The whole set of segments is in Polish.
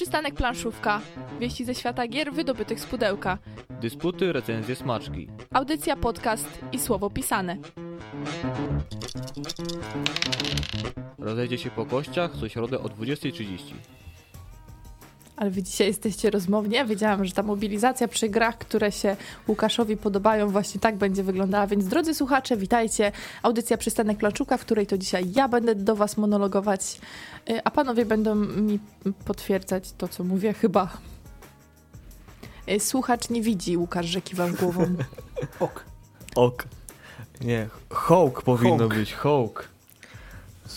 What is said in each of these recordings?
Przystanek planszówka. Wieści ze świata gier wydobytych z pudełka. Dysputy, recenzje, smaczki. Audycja, podcast i słowo pisane. Rozejdzie się po kościach co środę o 20.30. Ale wy dzisiaj jesteście rozmowni. Ja wiedziałam, że ta mobilizacja przy grach, które się Łukaszowi podobają, właśnie tak będzie wyglądała. Więc drodzy słuchacze, witajcie. Audycja Przystanek Planczuka, w której to dzisiaj ja będę do was monologować, y, a panowie będą mi potwierdzać to, co mówię, chyba. Y, Słuchacz nie widzi, Łukasz, że kiwam głową. Ok. Ok. Nie, hołk powinno być, hołk.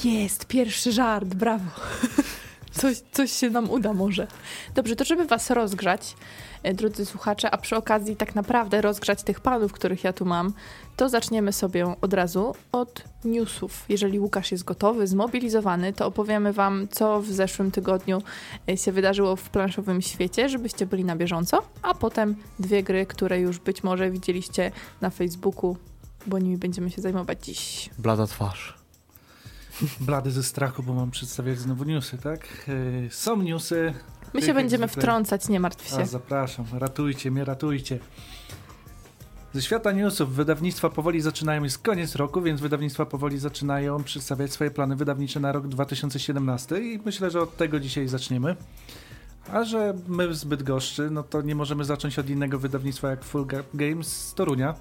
Jest, pierwszy żart, brawo. Coś, coś się nam uda może. Dobrze, to żeby was rozgrzać, e, drodzy słuchacze, a przy okazji tak naprawdę rozgrzać tych panów, których ja tu mam, to zaczniemy sobie od razu od newsów. Jeżeli Łukasz jest gotowy, zmobilizowany, to opowiemy wam, co w zeszłym tygodniu e, się wydarzyło w planszowym świecie, żebyście byli na bieżąco, a potem dwie gry, które już być może widzieliście na Facebooku, bo nimi będziemy się zajmować dziś. Blada twarz. Blady ze strachu, bo mam przedstawiać znowu newsy, tak? Yy, Są newsy. My się będziemy zwykle. wtrącać, nie martw się. A, zapraszam, ratujcie mnie, ratujcie. Ze świata newsów wydawnictwa powoli zaczynają, jest koniec roku, więc wydawnictwa powoli zaczynają przedstawiać swoje plany wydawnicze na rok 2017 i myślę, że od tego dzisiaj zaczniemy. A że my z Bydgoszczy, no to nie możemy zacząć od innego wydawnictwa jak Full Ga- Games z Torunia.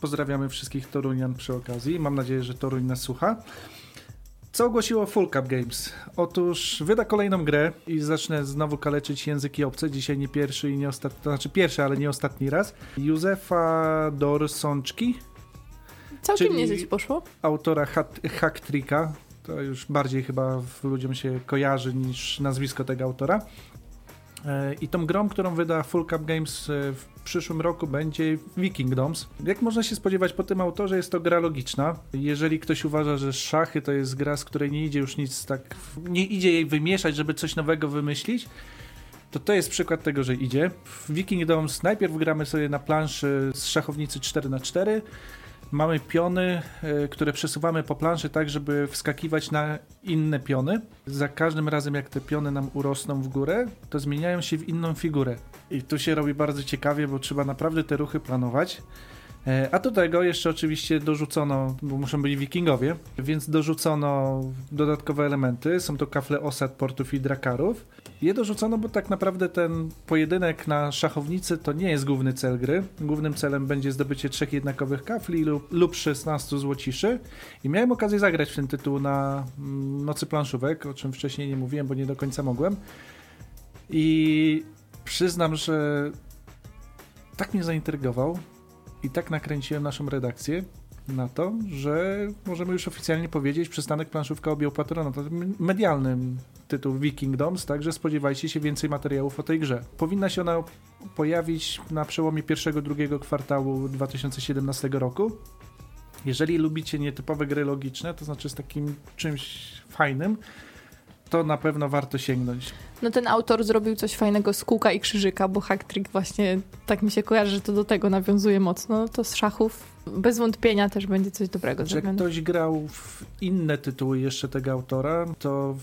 Pozdrawiamy wszystkich Torunian przy okazji. Mam nadzieję, że Toruń nas słucha. Co ogłosiło Full Cup Games? Otóż wyda kolejną grę i zacznę znowu kaleczyć języki obce. Dzisiaj nie pierwszy i nie ostatni, to znaczy pierwszy, ale nie ostatni raz. Józefa Dorsączki, Całkiem nieźle ci poszło. autora Hat- Hacktricka. To już bardziej chyba ludziom się kojarzy niż nazwisko tego autora. E, I tą grą, którą wyda Full Cup Games e, w przyszłym roku będzie Vikingdoms. Jak można się spodziewać po tym autorze, jest to gra logiczna. Jeżeli ktoś uważa, że szachy to jest gra, z której nie idzie już nic tak, nie idzie jej wymieszać, żeby coś nowego wymyślić, to to jest przykład tego, że idzie. W Vikingdoms najpierw gramy sobie na planszy z szachownicy 4x4, Mamy piony, e, które przesuwamy po planszy tak, żeby wskakiwać na inne piony. Za każdym razem, jak te piony nam urosną w górę, to zmieniają się w inną figurę. I tu się robi bardzo ciekawie, bo trzeba naprawdę te ruchy planować. E, A do tego jeszcze oczywiście dorzucono, bo muszą być wikingowie, więc dorzucono dodatkowe elementy. Są to kafle osad, portów i drakarów. Je dorzucono, bo tak naprawdę ten pojedynek na szachownicy to nie jest główny cel gry. Głównym celem będzie zdobycie trzech jednakowych kafli lub, lub 16 złociszy. I miałem okazję zagrać w ten tytuł na mm, Nocy Planszówek, o czym wcześniej nie mówiłem, bo nie do końca mogłem. I przyznam, że tak mnie zaintrygował i tak nakręciłem naszą redakcję na to, że możemy już oficjalnie powiedzieć, przystanek planszówka objął patronatem medialnym tytuł Vikingdoms, także spodziewajcie się więcej materiałów o tej grze. Powinna się ona pojawić na przełomie pierwszego, drugiego kwartału 2017 roku. Jeżeli lubicie nietypowe gry logiczne, to znaczy z takim czymś fajnym, to na pewno warto sięgnąć. No ten autor zrobił coś fajnego z kółka i krzyżyka, bo Hacktrick właśnie tak mi się kojarzy, że to do tego nawiązuje mocno. No to z szachów bez wątpienia też będzie coś dobrego Że zrobione. ktoś grał w inne tytuły jeszcze tego autora, to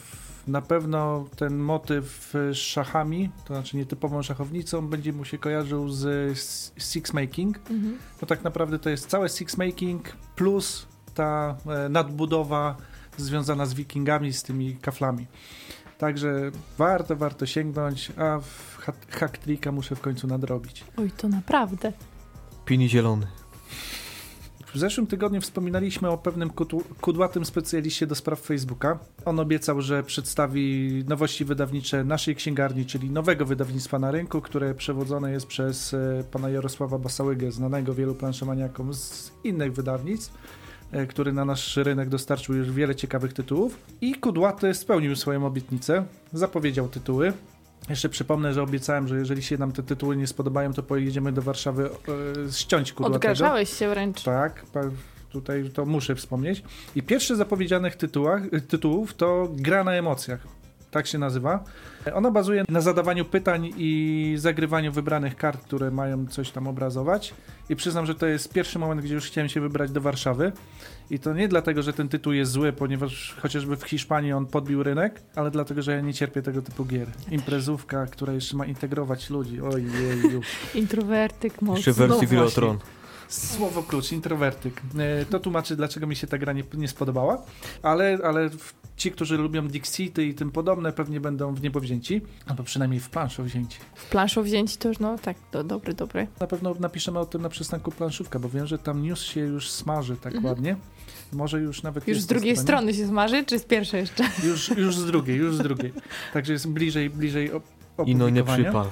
na pewno ten motyw z szachami, to znaczy nietypową szachownicą, będzie mu się kojarzył z s- six making. Mhm. Bo tak naprawdę to jest całe six making plus ta e, nadbudowa związana z wikingami, z tymi kaflami. Także warto, warto sięgnąć, a w ha- hacktricka muszę w końcu nadrobić. Oj, to naprawdę. Pini zielony. W zeszłym tygodniu wspominaliśmy o pewnym kudłatym specjaliście do spraw Facebooka. On obiecał, że przedstawi nowości wydawnicze naszej księgarni, czyli nowego wydawnictwa na rynku, które przewodzone jest przez e, pana Jarosława Basałygę, znanego wielu planszomaniakom z innych wydawnictw, który na nasz rynek dostarczył już wiele ciekawych tytułów. I kudłaty spełnił swoją obietnicę, zapowiedział tytuły. Jeszcze przypomnę, że obiecałem, że jeżeli się nam te tytuły nie spodobają, to pojedziemy do Warszawy e, ściąć kudłatego. Odgrażałeś się wręcz. Tak, tutaj to muszę wspomnieć. I pierwszy z zapowiedzianych tytułach, tytułów to gra na emocjach. Tak się nazywa. Ona bazuje na zadawaniu pytań i zagrywaniu wybranych kart, które mają coś tam obrazować. I przyznam, że to jest pierwszy moment, gdzie już chciałem się wybrać do Warszawy. I to nie dlatego, że ten tytuł jest zły, ponieważ chociażby w Hiszpanii on podbił rynek, ale dlatego, że ja nie cierpię tego typu gier. Imprezówka, która jeszcze ma integrować ludzi. Ojeju. Introwertyk mocno. Jeszcze w wersji No Wielotron. Słowo klucz, introwertyk. E, To tłumaczy, dlaczego mi się ta gra nie, nie spodobała, ale, ale ci, którzy lubią Dixity i tym podobne, pewnie będą w niebo wzięci, albo przynajmniej w planszu wzięci. W planszu wzięć to już, no tak, to dobry, dobry. Na pewno napiszemy o tym na przystanku planszówka, bo wiem, że tam news się już smaży tak Mhm. ładnie. Może już nawet Już z drugiej strony się smaży, czy z pierwszej jeszcze? Już, już z drugiej, już z drugiej. Także jest bliżej, bliżej op- I no nie przypal.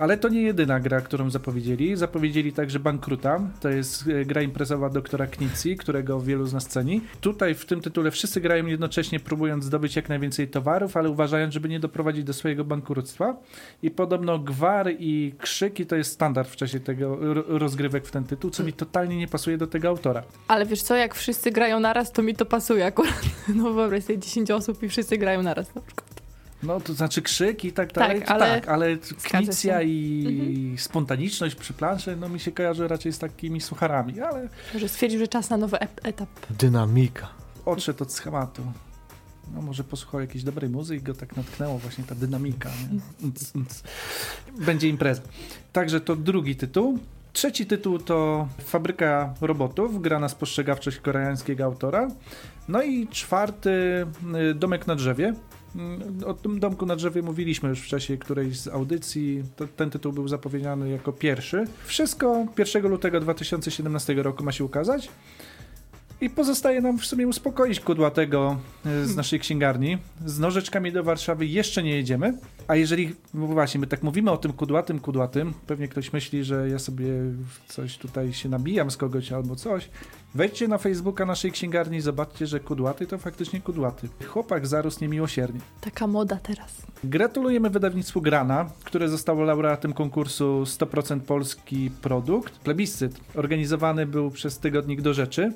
Ale to nie jedyna gra, którą zapowiedzieli. Zapowiedzieli także Bankruta. To jest e, gra imprezowa doktora Knicji, którego wielu z nas ceni. Tutaj w tym tytule wszyscy grają jednocześnie próbując zdobyć jak najwięcej towarów, ale uważając, żeby nie doprowadzić do swojego bankructwa. I podobno gwar i krzyki to jest standard w czasie tego ro- rozgrywek w ten tytuł, co mi totalnie nie pasuje do tego autora. Ale wiesz co, jak wszyscy grają naraz, to mi to pasuje akurat. No wyobraź sobie 10 osób i wszyscy grają naraz na przykład. No, to znaczy krzyk i tak Tak, dalej. ale- tak, ale knicja i spontaniczność przy planszy, no mi się kojarzy raczej z takimi sucharami, ale Może stwierdził, że czas na nowy etap. Dynamika. odszedł od schematu. No może posłuchał jakiejś dobrej muzyki i go tak natknęło właśnie ta dynamika. Będzie impreza. Także to drugi tytuł. Trzeci tytuł to Fabryka Robotów, gra na spostrzegawczość koreańskiego autora. No i czwarty y, Domek na drzewie. Mm, O tym domku na drzewie mówiliśmy już w czasie którejś z audycji. To, ten tytuł był zapowiedziany jako pierwszy. Wszystko 1 lutego 2017 roku ma się ukazać. I pozostaje nam w sumie uspokoić kudłatego e, z naszej księgarni. Z nożyczkami do Warszawy jeszcze nie jedziemy. A jeżeli, no właśnie, my tak mówimy o tym kudłatym, kudłatym, pewnie ktoś myśli, że ja sobie coś tutaj się nabijam z kogoś albo coś. Wejdźcie na Facebooka naszej księgarni i zobaczcie, że kudłaty to faktycznie kudłaty. Chłopak zarósł niemiłosiernie. Taka moda teraz. Gratulujemy wydawnictwu Grana, które zostało laureatem konkursu 100% polski produkt. Plebiscyt organizowany był przez tygodnik do rzeczy.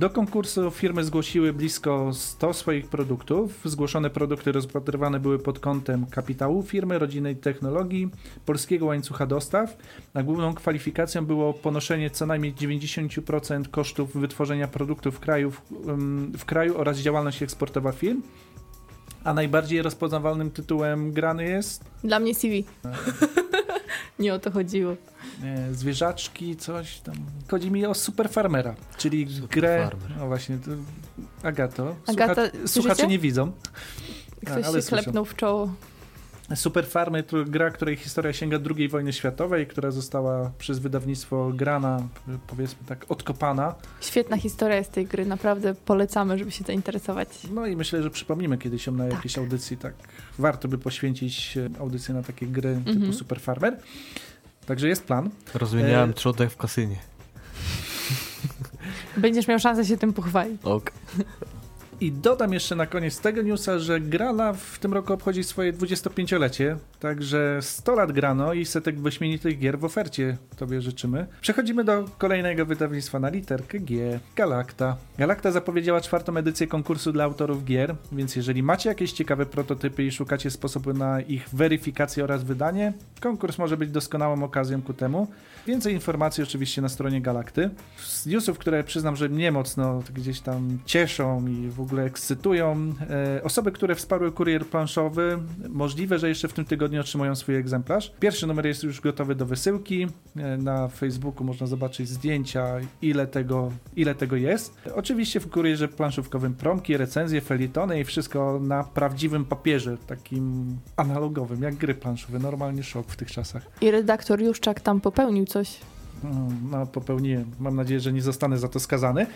Do konkursu firmy zgłosiły blisko 100 swoich produktów. Zgłoszone produkty rozpatrywane były pod kątem kapitału firmy, rodziny i technologii, polskiego łańcucha dostaw. A główną kwalifikacją było ponoszenie co najmniej 90% kosztów wytworzenia produktów w kraju, ym, w kraju oraz działalność eksportowa firm. A najbardziej rozpoznawalnym tytułem grany jest Dla mnie CV. Nie o to chodziło. e, Zwierzaczki, coś tam. Chodzi mi o Super Farmera, czyli Super grę. Farmer. No właśnie, to, Agato. Agata, słucha- słuchacze nie widzą. Ktoś ale się klepnął w czoło. Super Farmer to gra, której historia sięga II wojny światowej, która została przez wydawnictwo Grana, powiedzmy tak, odkopana. Świetna historia jest tej gry, naprawdę polecamy, żeby się zainteresować. No i myślę, że przypomnimy kiedyś ją na Tak. jakiejś audycji. Tak, warto by poświęcić e, audycję na takie gry typu Mhm. Super Farmer. Także jest plan. Rozmieniałem E- trzodek w kasynie. Będziesz miał szansę się tym pochwalić. Ok. I dodam jeszcze na koniec tego newsa, że Grana w tym roku obchodzi swoje 25-lecie, także 100 lat grano i setek wyśmienitych gier w ofercie tobie życzymy. Przechodzimy do kolejnego wydawnictwa na literkę G, Galacta. Galacta zapowiedziała czwartą edycję konkursu dla autorów gier, więc jeżeli macie jakieś ciekawe prototypy i szukacie sposobu na ich weryfikację oraz wydanie, konkurs może być doskonałą okazją ku temu. Więcej informacji oczywiście na stronie Galakty. Z newsów, które przyznam, że mnie mocno gdzieś tam cieszą i w ogóle ekscytują, e, osoby, które wsparły kurier planszowy, możliwe, że jeszcze w tym tygodniu otrzymają swój egzemplarz. Pierwszy numer jest już gotowy do wysyłki. E, na Facebooku można zobaczyć zdjęcia, ile tego, ile tego jest. Oczywiście w kurierze planszówkowym promki, recenzje, felietony i wszystko na prawdziwym papierze, takim analogowym, jak gry planszowe. Normalnie szok w tych czasach. I redaktor Juszczak tam popełnił coś. Mm, No, popełniłem. Mam nadzieję, że nie zostanę za to skazany.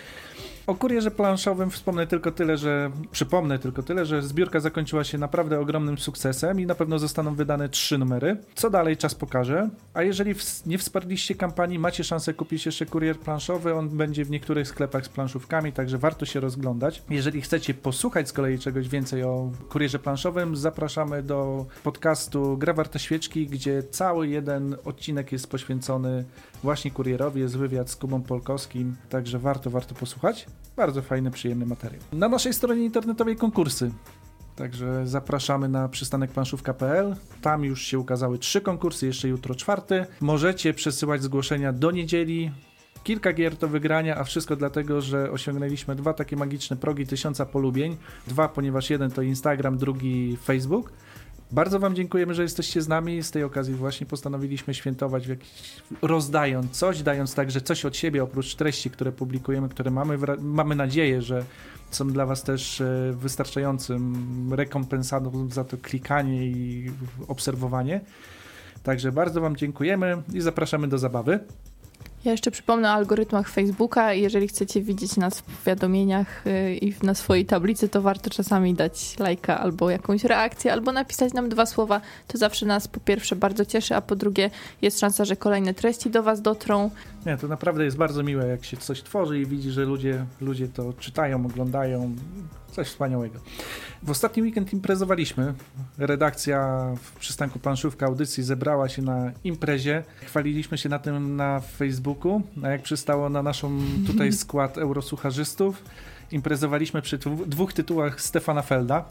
O kurierze planszowym wspomnę tylko tyle, że przypomnę tylko tyle, że zbiórka zakończyła się naprawdę ogromnym sukcesem i na pewno zostaną wydane trzy numery. Co dalej czas pokaże. A jeżeli nie wsparliście kampanii, macie szansę kupić jeszcze kurier planszowy. On będzie w niektórych sklepach z planszówkami, także warto się rozglądać. Jeżeli chcecie posłuchać z kolei czegoś więcej o kurierze planszowym, zapraszamy do podcastu Gra Warta Świeczki, gdzie cały jeden odcinek jest poświęcony właśnie kurierowi, jest wywiad z Kubą Polkowskim, także warto, warto posłuchać. Bardzo fajny, przyjemny materiał. Na naszej stronie internetowej konkursy. Także zapraszamy na przystanekplanszówka.pl. Tam już się ukazały trzy konkursy, jeszcze jutro czwarty. Możecie przesyłać zgłoszenia do niedzieli. Kilka gier do wygrania, a wszystko dlatego, że osiągnęliśmy dwa takie magiczne progi tysiąca polubień. Dwa, ponieważ jeden to Instagram, drugi Facebook. Bardzo Wam dziękujemy, że jesteście z nami. Z tej okazji właśnie postanowiliśmy świętować, jakiś, rozdając coś, dając także coś od siebie, oprócz treści, które publikujemy, które mamy, mamy nadzieję, że są dla Was też e, wystarczającym rekompensatą za to klikanie i obserwowanie. Także bardzo Wam dziękujemy i zapraszamy do zabawy. Ja jeszcze przypomnę o algorytmach Facebooka. Jeżeli chcecie widzieć nas w powiadomieniach y, i na swojej tablicy, to warto czasami dać lajka albo jakąś reakcję, albo napisać nam dwa słowa. To zawsze nas po pierwsze bardzo cieszy, a po drugie jest szansa, że kolejne treści do Was dotrą. Nie, to naprawdę jest bardzo miłe, jak się coś tworzy i widzi, że ludzie, ludzie to czytają, oglądają. Coś wspaniałego. W ostatni weekend imprezowaliśmy. Redakcja w przystanku Planszówka Audycji zebrała się na imprezie. Chwaliliśmy się na tym na Facebooku, a jak przystało na naszą tutaj skład eurosucharzystów, imprezowaliśmy przy dwóch tytułach Stefana Felda.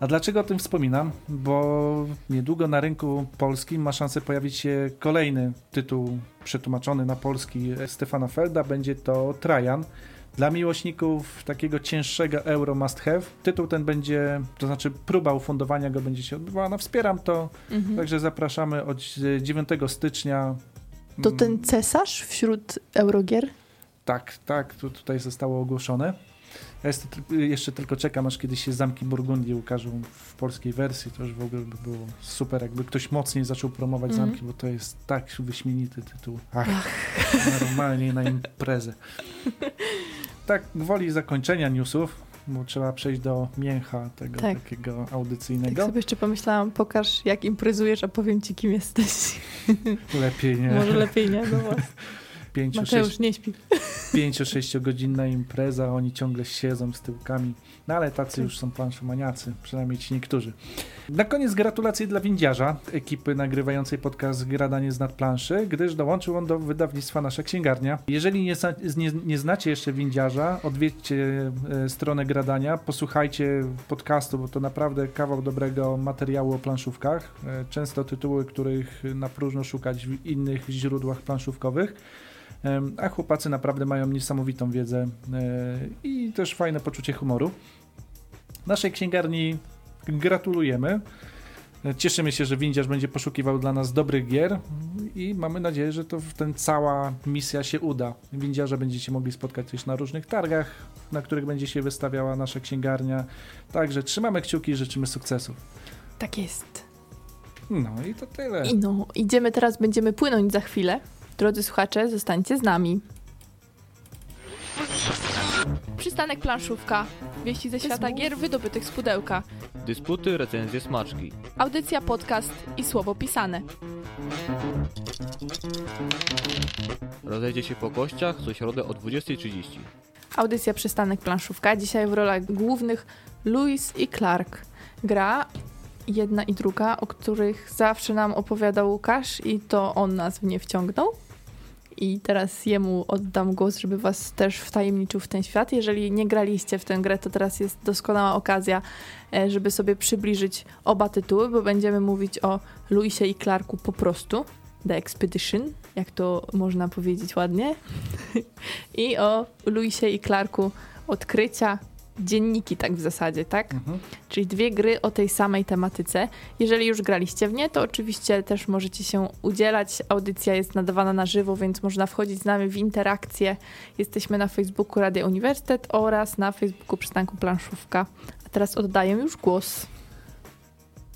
A dlaczego o tym wspominam? Bo niedługo na rynku polskim ma szansę pojawić się kolejny tytuł przetłumaczony na polski Stefana Felda. Będzie to Trajan. Dla miłośników takiego cięższego euro must have, tytuł ten będzie, to znaczy próba ufundowania go będzie się odbywała. No wspieram to, mhm. także zapraszamy od 9 stycznia. To ten cesarz wśród eurogier? Tak, tak, tutaj zostało ogłoszone. Ja jeszcze tylko czekam, aż kiedyś się Zamki Burgundii ukażą w polskiej wersji. To już w ogóle by było super, jakby ktoś mocniej zaczął promować mm. Zamki, bo to jest tak wyśmienity tytuł. Ach, Ach. normalnie na imprezę. Tak, woli zakończenia newsów, bo trzeba przejść do mięcha tego tak. takiego audycyjnego. Tak sobie jeszcze pomyślałam, pokaż jak imprezujesz, a powiem ci kim jesteś. Lepiej nie. Może lepiej nie, no właśnie. Pięciu, Mateusz sześć, nie śpi. 5-6 godzinna impreza, oni ciągle siedzą z tyłkami. No ale tacy już są planszomaniacy, przynajmniej ci niektórzy. Na koniec gratulacje dla windziarza, ekipy nagrywającej podcast Gradanie z nadplanszy, gdyż dołączył on do wydawnictwa Nasza Księgarnia. Jeżeli nie, nie, nie znacie jeszcze windziarza, odwiedźcie e, stronę Gradania, posłuchajcie podcastu, bo to naprawdę kawał dobrego materiału o planszówkach. E, często tytuły, których na próżno szukać w innych źródłach planszówkowych. A chłopacy naprawdę mają niesamowitą wiedzę e, i też fajne poczucie humoru. Naszej księgarni gratulujemy. Cieszymy się, że windziarz będzie poszukiwał dla nas dobrych gier i mamy nadzieję, że to ten cała misja się uda. Windziarze będziecie mogli spotkać też na różnych targach, na których będzie się wystawiała nasza księgarnia. Także trzymamy kciuki i życzymy sukcesów. Tak jest. No i to tyle. I no, idziemy teraz, będziemy płynąć za chwilę. Drodzy słuchacze, zostańcie z nami. Przystanek planszówka. Wieści ze świata gier wydobytych z pudełka. Dysputy, recenzje, smaczki. Audycja, podcast i słowo pisane. Rozejdzie się po kościach co środę o 20.30. Audycja Przystanek planszówka. Dzisiaj w rolach głównych Louis i Clark. Gra jedna i druga, o których zawsze nam opowiadał Łukasz i to on nas w nie wciągnął i teraz jemu oddam głos, żeby was też wtajemniczył w ten świat. Jeżeli nie graliście w tę grę, to teraz jest doskonała okazja, e, żeby sobie przybliżyć oba tytuły, bo będziemy mówić o Louisie i Clarku po prostu. The Expedition, jak to można powiedzieć ładnie. I o Louisie i Clarku odkrycia, dzienniki tak w zasadzie, tak? Mhm. Czyli dwie gry o tej samej tematyce. Jeżeli już graliście w nie, to oczywiście też możecie się udzielać. Audycja jest nadawana na żywo, więc można wchodzić z nami w interakcję. Jesteśmy na Facebooku Radio Uniwersytet oraz na Facebooku Przystanku Planszówka. A teraz oddaję już głos.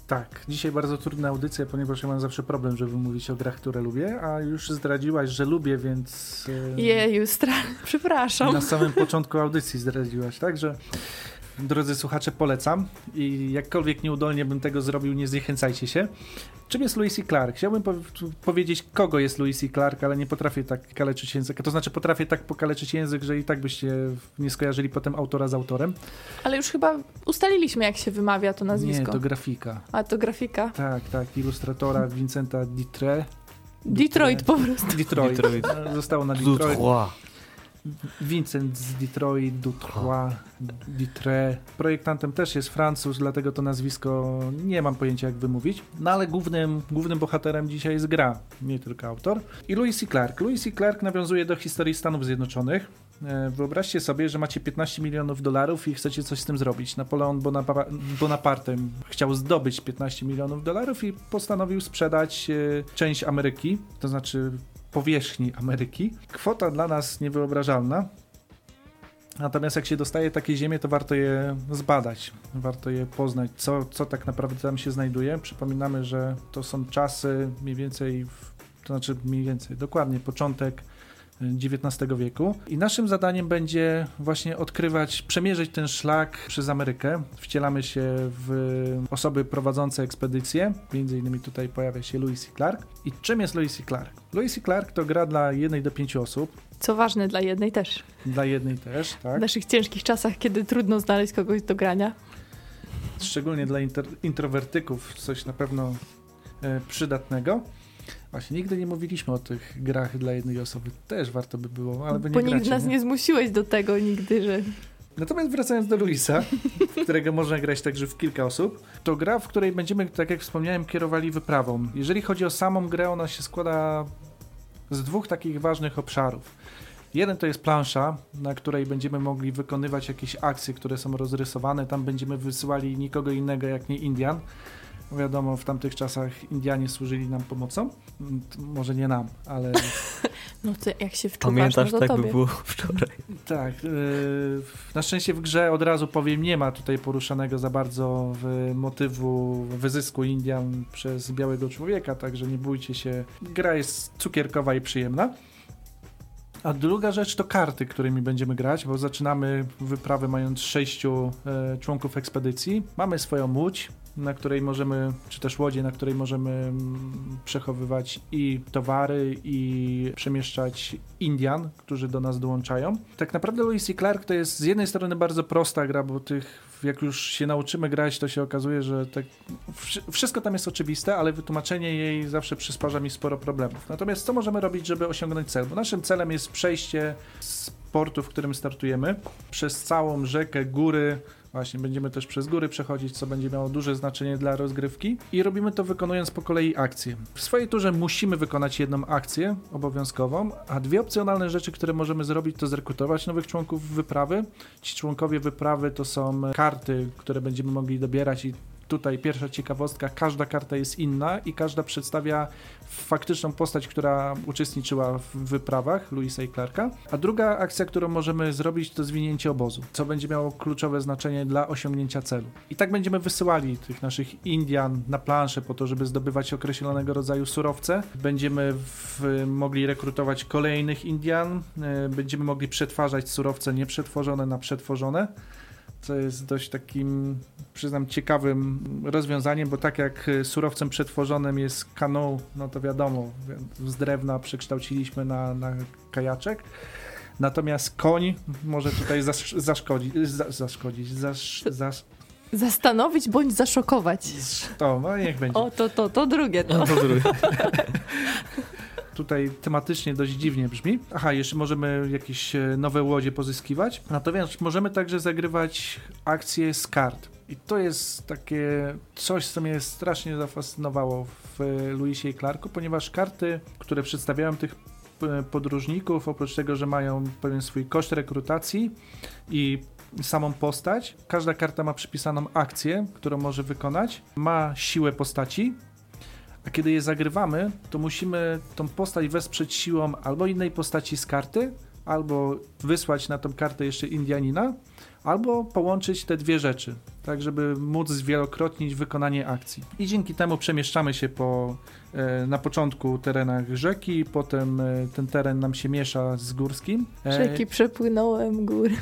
Tak, dzisiaj bardzo trudna audycja, ponieważ ja mam zawsze problem, żeby mówić o grach, które lubię, a już zdradziłaś, że lubię, więc... Jeju, stra- przepraszam. Na samym początku audycji zdradziłaś, także drodzy słuchacze, polecam i jakkolwiek nieudolnie bym tego zrobił, nie zniechęcajcie się. Czym jest Louis C. Clark? Chciałbym po powiedzieć, kogo jest Louis C. Clark, ale nie potrafię tak kaleczyć języka. To znaczy, potrafię tak pokaleczyć język, że i tak byście nie skojarzyli potem autora z autorem. Ale już chyba ustaliliśmy, jak się wymawia to nazwisko. Nie, to grafika. A, to grafika? Tak, tak. Ilustratora Vincenta Ditre. Detroit po prostu. Detroit. Detroit. Zostało na Detroit. Vincent z Detroit, Dutrois, Ditre. Projektantem też jest Francuz, dlatego to nazwisko nie mam pojęcia jak wymówić. No ale głównym, głównym bohaterem dzisiaj jest gra, nie tylko autor. I Louis C. Clark. Louis C. Clark nawiązuje do historii Stanów Zjednoczonych. E, Wyobraźcie sobie, że macie 15 milionów dolarów i chcecie coś z tym zrobić. Napoleon Bonapa- Bonaparte chciał zdobyć 15 milionów dolarów i postanowił sprzedać e, część Ameryki, to znaczy powierzchni Ameryki. Kwota dla nas niewyobrażalna. Natomiast jak się dostaje takie ziemie, to warto je zbadać, warto je poznać, co, co tak naprawdę tam się znajduje. Przypominamy, że to są czasy mniej więcej, w, to znaczy mniej więcej, dokładnie początek XIX wieku. I naszym zadaniem będzie właśnie odkrywać, przemierzyć ten szlak przez Amerykę. Wcielamy się w osoby prowadzące ekspedycje. Między innymi tutaj pojawia się Louis C. Clark. I czym jest Louis C. Clark? Louis C. Clark to gra dla jednej do pięciu osób. Co ważne dla jednej też. Dla jednej też, W tak. naszych ciężkich czasach, kiedy trudno znaleźć kogoś do grania. Szczególnie dla inter- introwertyków coś na pewno e, przydatnego. Właśnie, nigdy nie mówiliśmy o tych grach dla jednej osoby. Też warto by było, ale wy nie Bo nikt gracie, nas nie zmusiłeś do tego nigdy, że Natomiast wracając do Luisa, w którego można grać także w kilka osób, to gra, w której będziemy, tak jak wspomniałem, kierowali wyprawą. Jeżeli chodzi o samą grę, ona się składa z dwóch takich ważnych obszarów. Jeden to jest plansza, na której będziemy mogli wykonywać jakieś akcje, które są rozrysowane. Tam będziemy wysyłali nikogo innego jak nie Indian. Wiadomo, w tamtych czasach Indianie służyli nam pomocą. Mm, Może nie nam, ale no ty, jak się wczuwasz, Pamiętasz, no to tak tobie. by było wczoraj. Tak. yy, Na szczęście w grze od razu powiem, nie ma tutaj poruszanego za bardzo w motywu wyzysku Indian przez białego człowieka, także nie bójcie się. Gra jest cukierkowa i przyjemna. A druga rzecz to karty, którymi będziemy grać, bo zaczynamy wyprawę mając sześciu e, członków ekspedycji. Mamy swoją łódź, na której możemy, czy też łodzie, na której możemy mm, przechowywać i towary, i przemieszczać Indian, którzy do nas dołączają. Tak naprawdę Louis i Clark to jest z jednej strony bardzo prosta gra, bo tych, jak już się nauczymy grać, to się okazuje, że tak, wszy- wszystko tam jest oczywiste, ale wytłumaczenie jej zawsze przysparza mi sporo problemów. Natomiast co możemy robić, żeby osiągnąć cel? Bo naszym celem jest przejście z portu, w którym startujemy, przez całą rzekę, góry, Właśnie, będziemy też przez góry przechodzić, co będzie miało duże znaczenie dla rozgrywki. I robimy to wykonując po kolei akcje. W swojej turze musimy wykonać jedną akcję obowiązkową, a dwie opcjonalne rzeczy, które możemy zrobić, to zrekrutować nowych członków wyprawy. Ci członkowie wyprawy to są karty, które będziemy mogli dobierać i Tutaj pierwsza ciekawostka, każda karta jest inna i każda przedstawia faktyczną postać, która uczestniczyła w wyprawach Louisa i Clarka. A druga akcja, którą możemy zrobić, to zwinięcie obozu, co będzie miało kluczowe znaczenie dla osiągnięcia celu. I tak będziemy wysyłali tych naszych Indian na planszę po to, żeby zdobywać określonego rodzaju surowce. Będziemy w, mogli rekrutować kolejnych Indian, e, będziemy mogli przetwarzać surowce nieprzetworzone na przetworzone co jest dość takim, przyznam, ciekawym rozwiązaniem, bo tak jak surowcem przetworzonym jest kanu, no to wiadomo, z drewna przekształciliśmy na, na kajaczek. Natomiast koń może tutaj zasz, zaszkodzić, za, zaszkodzić, zasz, zasz, Zastanowić bądź zaszokować. to, no niech będzie. O, to, to, to drugie. To. No to drugie. tutaj tematycznie dość dziwnie brzmi. Aha, jeszcze możemy jakieś e, nowe łodzie pozyskiwać. Natomiast możemy także zagrywać akcje z kart. I to jest takie coś, co mnie strasznie zafascynowało w e, Louisie i Clarku, ponieważ karty, które przedstawiają tych e, podróżników, oprócz tego, że mają pewien swój koszt rekrutacji i samą postać, każda karta ma przypisaną akcję, którą może wykonać, ma siłę postaci, a kiedy je zagrywamy, to musimy tą postać wesprzeć siłą albo innej postaci z karty, albo wysłać na tą kartę jeszcze Indianina, albo połączyć te dwie rzeczy, tak żeby móc zwielokrotnić wykonanie akcji. I dzięki temu przemieszczamy się po, e, na początku terenach rzeki, potem e, ten teren nam się miesza z górskim. E, Rzeki przepłynąłem, góry.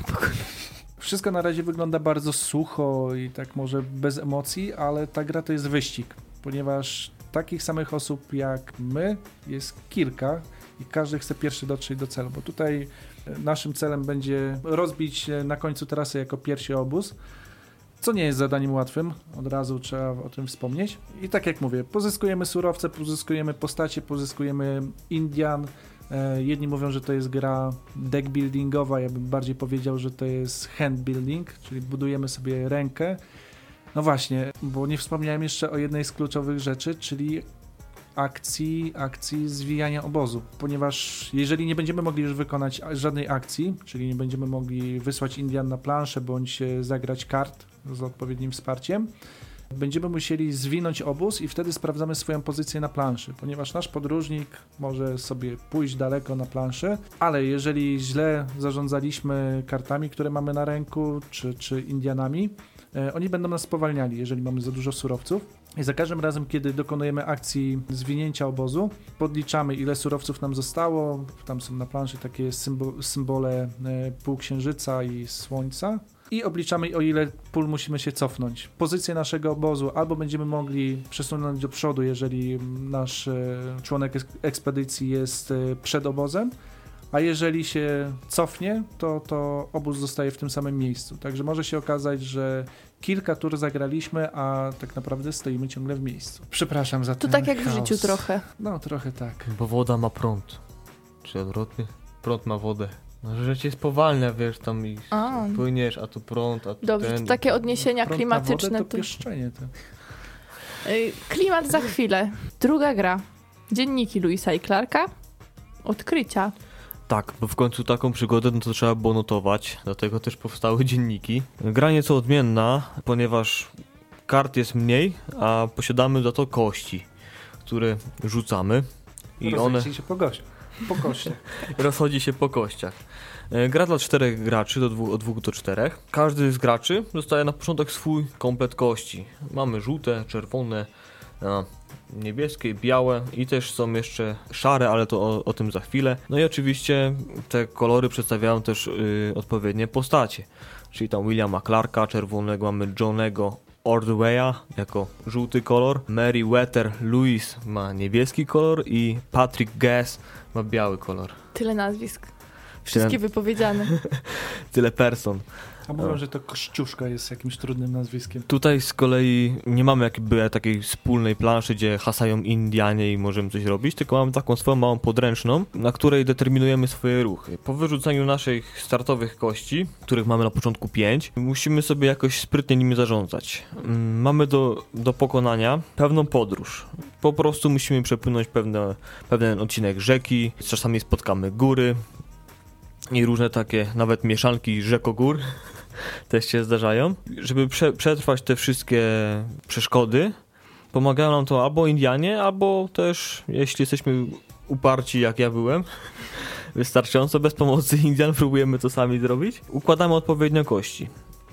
wszystko na razie wygląda bardzo sucho i tak może bez emocji, ale ta gra to jest wyścig, ponieważ takich samych osób jak my jest kilka i każdy chce pierwszy dotrzeć do celu, bo tutaj e, naszym celem będzie rozbić e, na końcu trasy jako pierwszy obóz, co nie jest zadaniem łatwym, od razu trzeba o tym wspomnieć. I tak jak mówię, pozyskujemy surowce, pozyskujemy postacie, pozyskujemy Indian, E, jedni mówią, że to jest gra deck buildingowa, ja bym bardziej powiedział, że to jest hand building, czyli budujemy sobie rękę. No właśnie, bo nie wspomniałem jeszcze o jednej z kluczowych rzeczy, czyli akcji, akcji zwijania obozu, ponieważ jeżeli nie będziemy mogli już wykonać żadnej akcji, czyli nie będziemy mogli wysłać Indian na planszę bądź e, zagrać kart z odpowiednim wsparciem, będziemy musieli zwinąć obóz i wtedy sprawdzamy swoją pozycję na planszy, ponieważ nasz podróżnik może sobie pójść daleko na planszy, ale jeżeli źle zarządzaliśmy kartami, które mamy na ręku, czy, czy Indianami, oni będą nas spowalniali, jeżeli mamy za dużo surowców. I za każdym razem, kiedy dokonujemy akcji zwinięcia obozu, podliczamy ile surowców nam zostało. Tam są na planszy takie symbole e, półksiężyca i słońca. I obliczamy o ile pól musimy się cofnąć. Pozycję naszego obozu albo będziemy mogli przesunąć do przodu, jeżeli nasz e, członek ekspedycji jest e, przed obozem, a jeżeli się cofnie, to, to obóz zostaje w tym samym miejscu. Także może się okazać, że kilka tur zagraliśmy, a tak naprawdę stoimy ciągle w miejscu. Przepraszam za to. To tak jak chaos. w życiu trochę. No, trochę tak. Bo woda ma prąd. Czy odwrotnie? Prąd ma wodę. No, rzecz jest powalna, wiesz, tam i a. płyniesz, a tu prąd, a tu Dobrze, ten. to takie odniesienia prąd klimatyczne. Na wodę to pieszczenie. To. Klimat za chwilę. Druga gra. Dzienniki Louisa i Clarka. Odkrycia. Tak, bo w końcu taką przygodę no to trzeba było notować, dlatego też powstały dzienniki. Gra nieco odmienna, ponieważ kart jest mniej, a posiadamy za to kości, które rzucamy. I one się po, po kościach. Rozchodzi się po kościach. E, gra dla czterech graczy, do dwóch, od dwóch do czterech. Każdy z graczy dostaje na początek swój komplet kości. Mamy żółte, czerwone, niebieskie, białe i też są jeszcze szare, ale to o, o tym za chwilę. No i oczywiście te kolory przedstawiają też yy, odpowiednie postacie. Czyli tam Williama Clarka, czerwonego mamy Johnego Ordwaya jako żółty kolor, Mary Wetter Lewis ma niebieski kolor i Patrick Guess ma biały kolor. Tyle nazwisk. Wszystkie Tyle... wypowiedziane. Tyle person. A mówią, że to Kościuszka jest jakimś trudnym nazwiskiem. Tutaj z kolei nie mamy jakby takiej wspólnej planszy, gdzie hasają Indianie i możemy coś robić, tylko mamy taką swoją małą podręczną, na której determinujemy swoje ruchy. Po wyrzuceniu naszych startowych kości, których mamy na początku 5, musimy sobie jakoś sprytnie nimi zarządzać. Mm, mamy do, do pokonania pewną podróż. Po prostu musimy przepłynąć pewne, pewien odcinek rzeki, czasami spotkamy góry, i różne takie, nawet mieszanki rzekogór też się zdarzają. Żeby prze, przetrwać te wszystkie przeszkody, pomagają nam to albo Indianie, albo też, jeśli jesteśmy uparci, jak ja byłem, wystarczająco bez pomocy Indian próbujemy to sami zrobić. Układamy odpowiednio kości.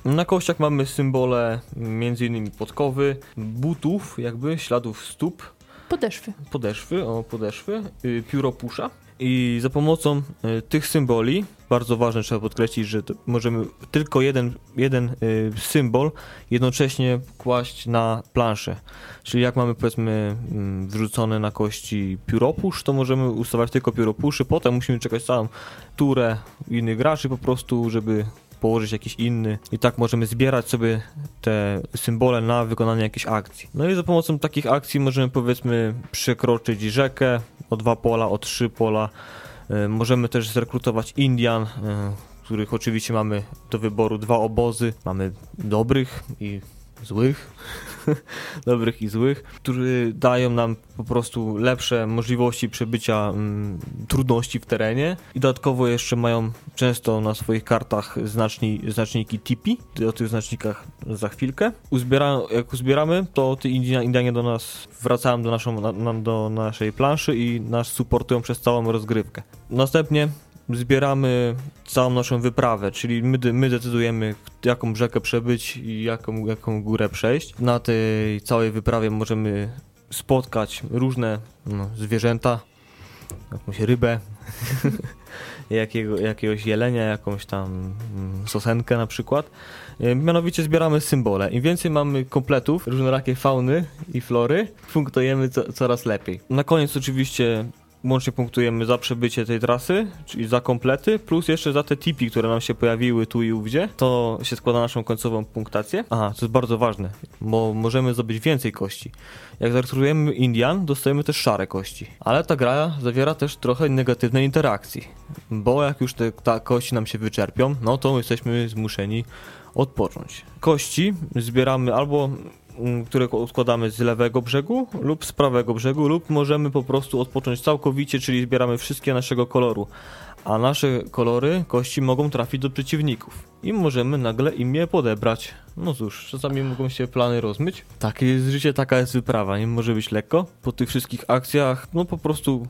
Na kościach mamy symbole m.in. podkowy, butów, jakby śladów stóp. Podeszwy. Podeszwy, o podeszwy, yy, pióropusza. I za pomocą y, tych symboli, bardzo ważne trzeba podkreślić, że możemy tylko jeden, jeden y, symbol jednocześnie kłaść na planszę. Czyli jak mamy powiedzmy y, wrzucone na kości pióropusz, to możemy ustawiać tylko pióropuszy, potem musimy czekać całą turę innych graczy po prostu, żeby położyć jakiś inny i tak możemy zbierać sobie te symbole na wykonanie jakiejś akcji. No i za pomocą takich akcji możemy powiedzmy przekroczyć rzekę o dwa pola, o trzy pola. E, możemy też zrekrutować Indian, e, których oczywiście mamy do wyboru dwa obozy. Mamy dobrych i złych, dobrych i złych, którzy dają nam po prostu lepsze możliwości przebycia mm, trudności w terenie i dodatkowo jeszcze mają często na swoich kartach znaczni, znaczniki tipi, o tych znacznikach za chwilkę. Uzbiera, jak uzbieramy, to te Indianie do nas wracają do, naszą, na, do naszej planszy i nas supportują przez całą rozgrywkę. Następnie zbieramy całą naszą wyprawę, czyli my, my decydujemy, jaką rzekę przebyć i jaką, jaką górę przejść. Na tej całej wyprawie możemy spotkać różne no, zwierzęta, jakąś rybę, jakiego, jakiegoś jelenia, jakąś tam mm, sosenkę na przykład. E, mianowicie zbieramy symbole. Im więcej mamy kompletów, różnorakie fauny i flory, punktujemy co, coraz lepiej. Na koniec oczywiście łącznie punktujemy za przebycie tej trasy, czyli za komplety, plus jeszcze za te tipi, które nam się pojawiły tu i ówdzie. To się składa na naszą końcową punktację. Aha, to jest bardzo ważne, bo możemy zdobyć więcej kości. Jak zarejestrujemy Indian, dostajemy też szare kości. Ale ta gra zawiera też trochę negatywnej interakcji, bo jak już te ta kości nam się wyczerpią, no to jesteśmy zmuszeni odpocząć. Kości zbieramy albo które składamy z lewego brzegu lub z prawego brzegu lub możemy po prostu odpocząć całkowicie, czyli zbieramy wszystkie naszego koloru. A nasze kolory kości mogą trafić do przeciwników i możemy nagle im je podebrać. No cóż, czasami mogą się plany rozmyć. Takie jest życie, taka jest wyprawa, nie może być lekko. Po tych wszystkich akcjach, no po prostu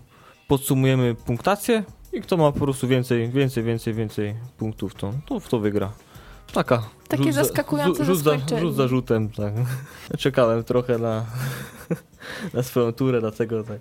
podsumujemy punktację i kto ma po prostu więcej, więcej, więcej, więcej punktów, to, to w to wygra. Taka. Takie rzut za- zaskakujące za, zaskoczenie. rzut za rzutem, tak. Czekałem trochę na, na swoją turę, dlatego tak.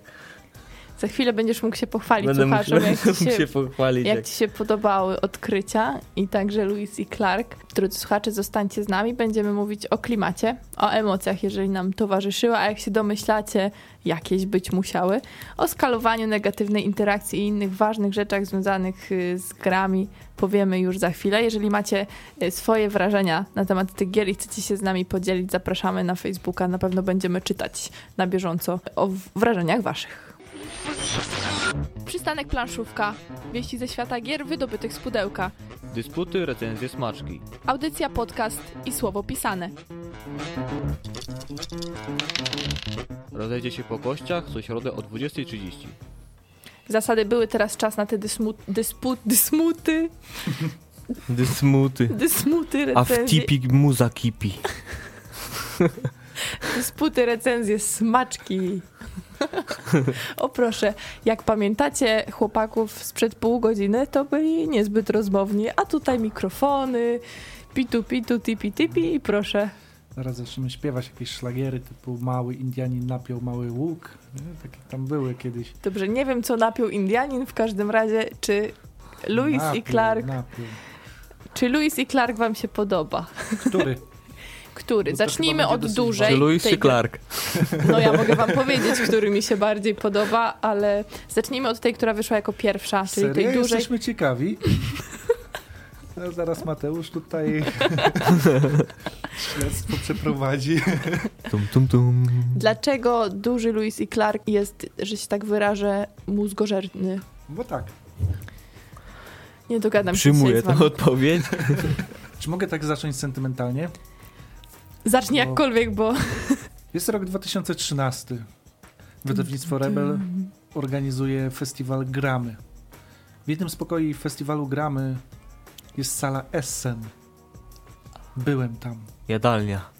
Za chwilę będziesz mógł się pochwalić Będę mógł, słuchaczom, jak, mógł ci się, pochwalić. jak Jak... ci się podobały odkrycia i także Louis i Clark. Drodzy słuchacze, zostańcie z nami. Będziemy mówić o klimacie, o emocjach, jeżeli nam towarzyszyły, a jak się domyślacie, jakieś być musiały, o skalowaniu negatywnej interakcji i innych ważnych rzeczach związanych y, z grami powiemy już za chwilę. Jeżeli macie y, swoje wrażenia na temat tych gier i chcecie się z nami podzielić, zapraszamy na Facebooka. Na pewno będziemy czytać na bieżąco o wrażeniach waszych. Przystanek planszówka. Wieści ze świata gier wydobytych z pudełka. Dysputy, recenzje, smaczki. Audycja, podcast i słowo pisane. Rozejdzie się po kościach co środę o 20.30. Zasady były teraz czas na te dysmu, dyspu, dysmuty, Dysmuty. dysmuty, A w recenzje, tipi muza kipi. dysputy, recenzje, smaczki. O proszę, jak pamiętacie chłopaków sprzed pół godziny, to byli niezbyt rozmowni, a tutaj mikrofony, pitu, pitu, tipi, tipi i proszę. Zaraz zaczniemy śpiewać jakieś szlagiery typu Mały Indianin napiął mały łuk. Nie? Takie tam były kiedyś. Dobrze, nie wiem co napił Indianin, w każdym razie, czy Louis i Napiął, Clark, Napiął. czy Louis i Clark wam się podoba? Który? Który? No Zacznijmy od dużej. Czy Louis tej czy. Clark? No ja mogę wam powiedzieć, który mi się bardziej podoba, ale zacznijmy od tej, która wyszła jako pierwsza, czyli Serio? tej dużej. Jesteśmy ciekawi. No, zaraz Mateusz tutaj śledztwo przeprowadzi. Tum, tum, tum. Dlaczego duży Louis i Clark jest, że się tak wyrażę, mózgożerny? Bo tak. Nie dogadam się Przyjmuję dzisiaj z tę odpowiedź. Czy mogę tak zacząć sentymentalnie? Zacznij bo- jakkolwiek, bo... Jest rok 2013. Wydawnictwo Rebel organizuje festiwal Gramy. W jednym z pokoi festiwalu Gramy jest sala Essen. Byłem tam. Jadalnia.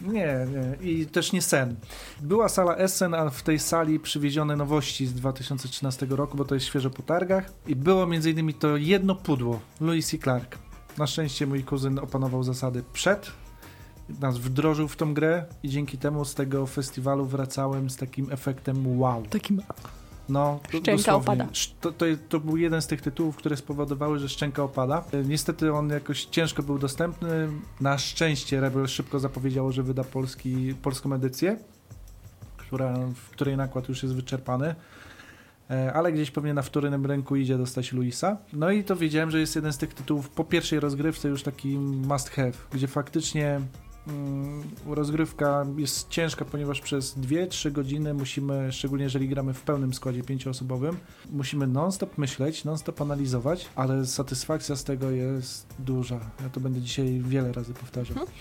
Nie, nie. I też nie sen. Była sala Essen, a w tej sali przywiezione nowości z 2013 roku, bo to jest świeżo po targach. I było m.in. to jedno pudło, Louis i Clark. Na szczęście mój kuzyn opanował zasady przed, nas wdrożył w tą grę i dzięki temu z tego festiwalu wracałem z takim efektem wow. Takim... No, Szczęka opada. To, to, to był jeden z tych tytułów, które spowodowały, że szczęka opada. E, Niestety on jakoś ciężko był dostępny. Na szczęście Rebel szybko zapowiedziało, że wyda polski, polską edycję, która, w której nakład już jest wyczerpany. E, Ale gdzieś pewnie na wtórnym rynku idzie dostać Luisa. No i to wiedziałem, że jest jeden z tych tytułów po pierwszej rozgrywce już taki must have, gdzie faktycznie rozgrywka jest ciężka, ponieważ przez 2-3 godziny musimy, szczególnie jeżeli gramy w pełnym składzie pięcioosobowym, musimy non-stop myśleć, non-stop analizować, ale satysfakcja z tego jest duża. Ja to będę dzisiaj wiele razy powtarzał. Mhm.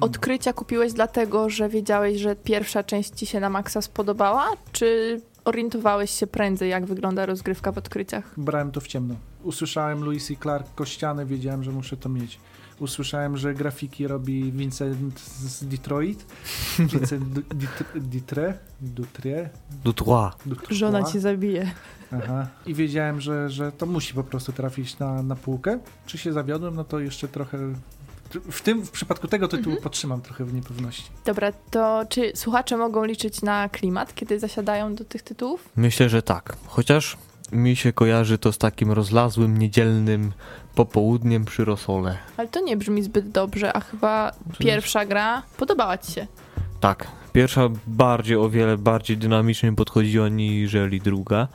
Odkrycia kupiłeś dlatego, że wiedziałeś, że pierwsza część ci się na maksa spodobała, czy orientowałeś się prędzej, jak wygląda rozgrywka w odkryciach? Brałem to w ciemno. Usłyszałem Louis i Clark kościany, wiedziałem, że muszę to mieć. Usłyszałem, że grafiki robi Vincent z Detroit. Vincent? Dutre? Dutrois. Dutrois. Żona cię zabije. Aha. I wiedziałem, że, że to musi po prostu trafić na, na półkę. Czy się zawiodłem, no to jeszcze trochę... W tym, w przypadku tego tytułu podtrzymam trochę w niepewności. Dobra, to czy słuchacze mogą liczyć na klimat, kiedy zasiadają do tych tytułów? Myślę, że tak. Chociaż mi się kojarzy to z takim rozlazłym, niedzielnym popołudniem przy rosole. Ale to nie brzmi zbyt dobrze, a chyba pierwsza gra podobała ci się. Tak, pierwsza bardziej, o wiele bardziej dynamicznie podchodziła niżeli druga.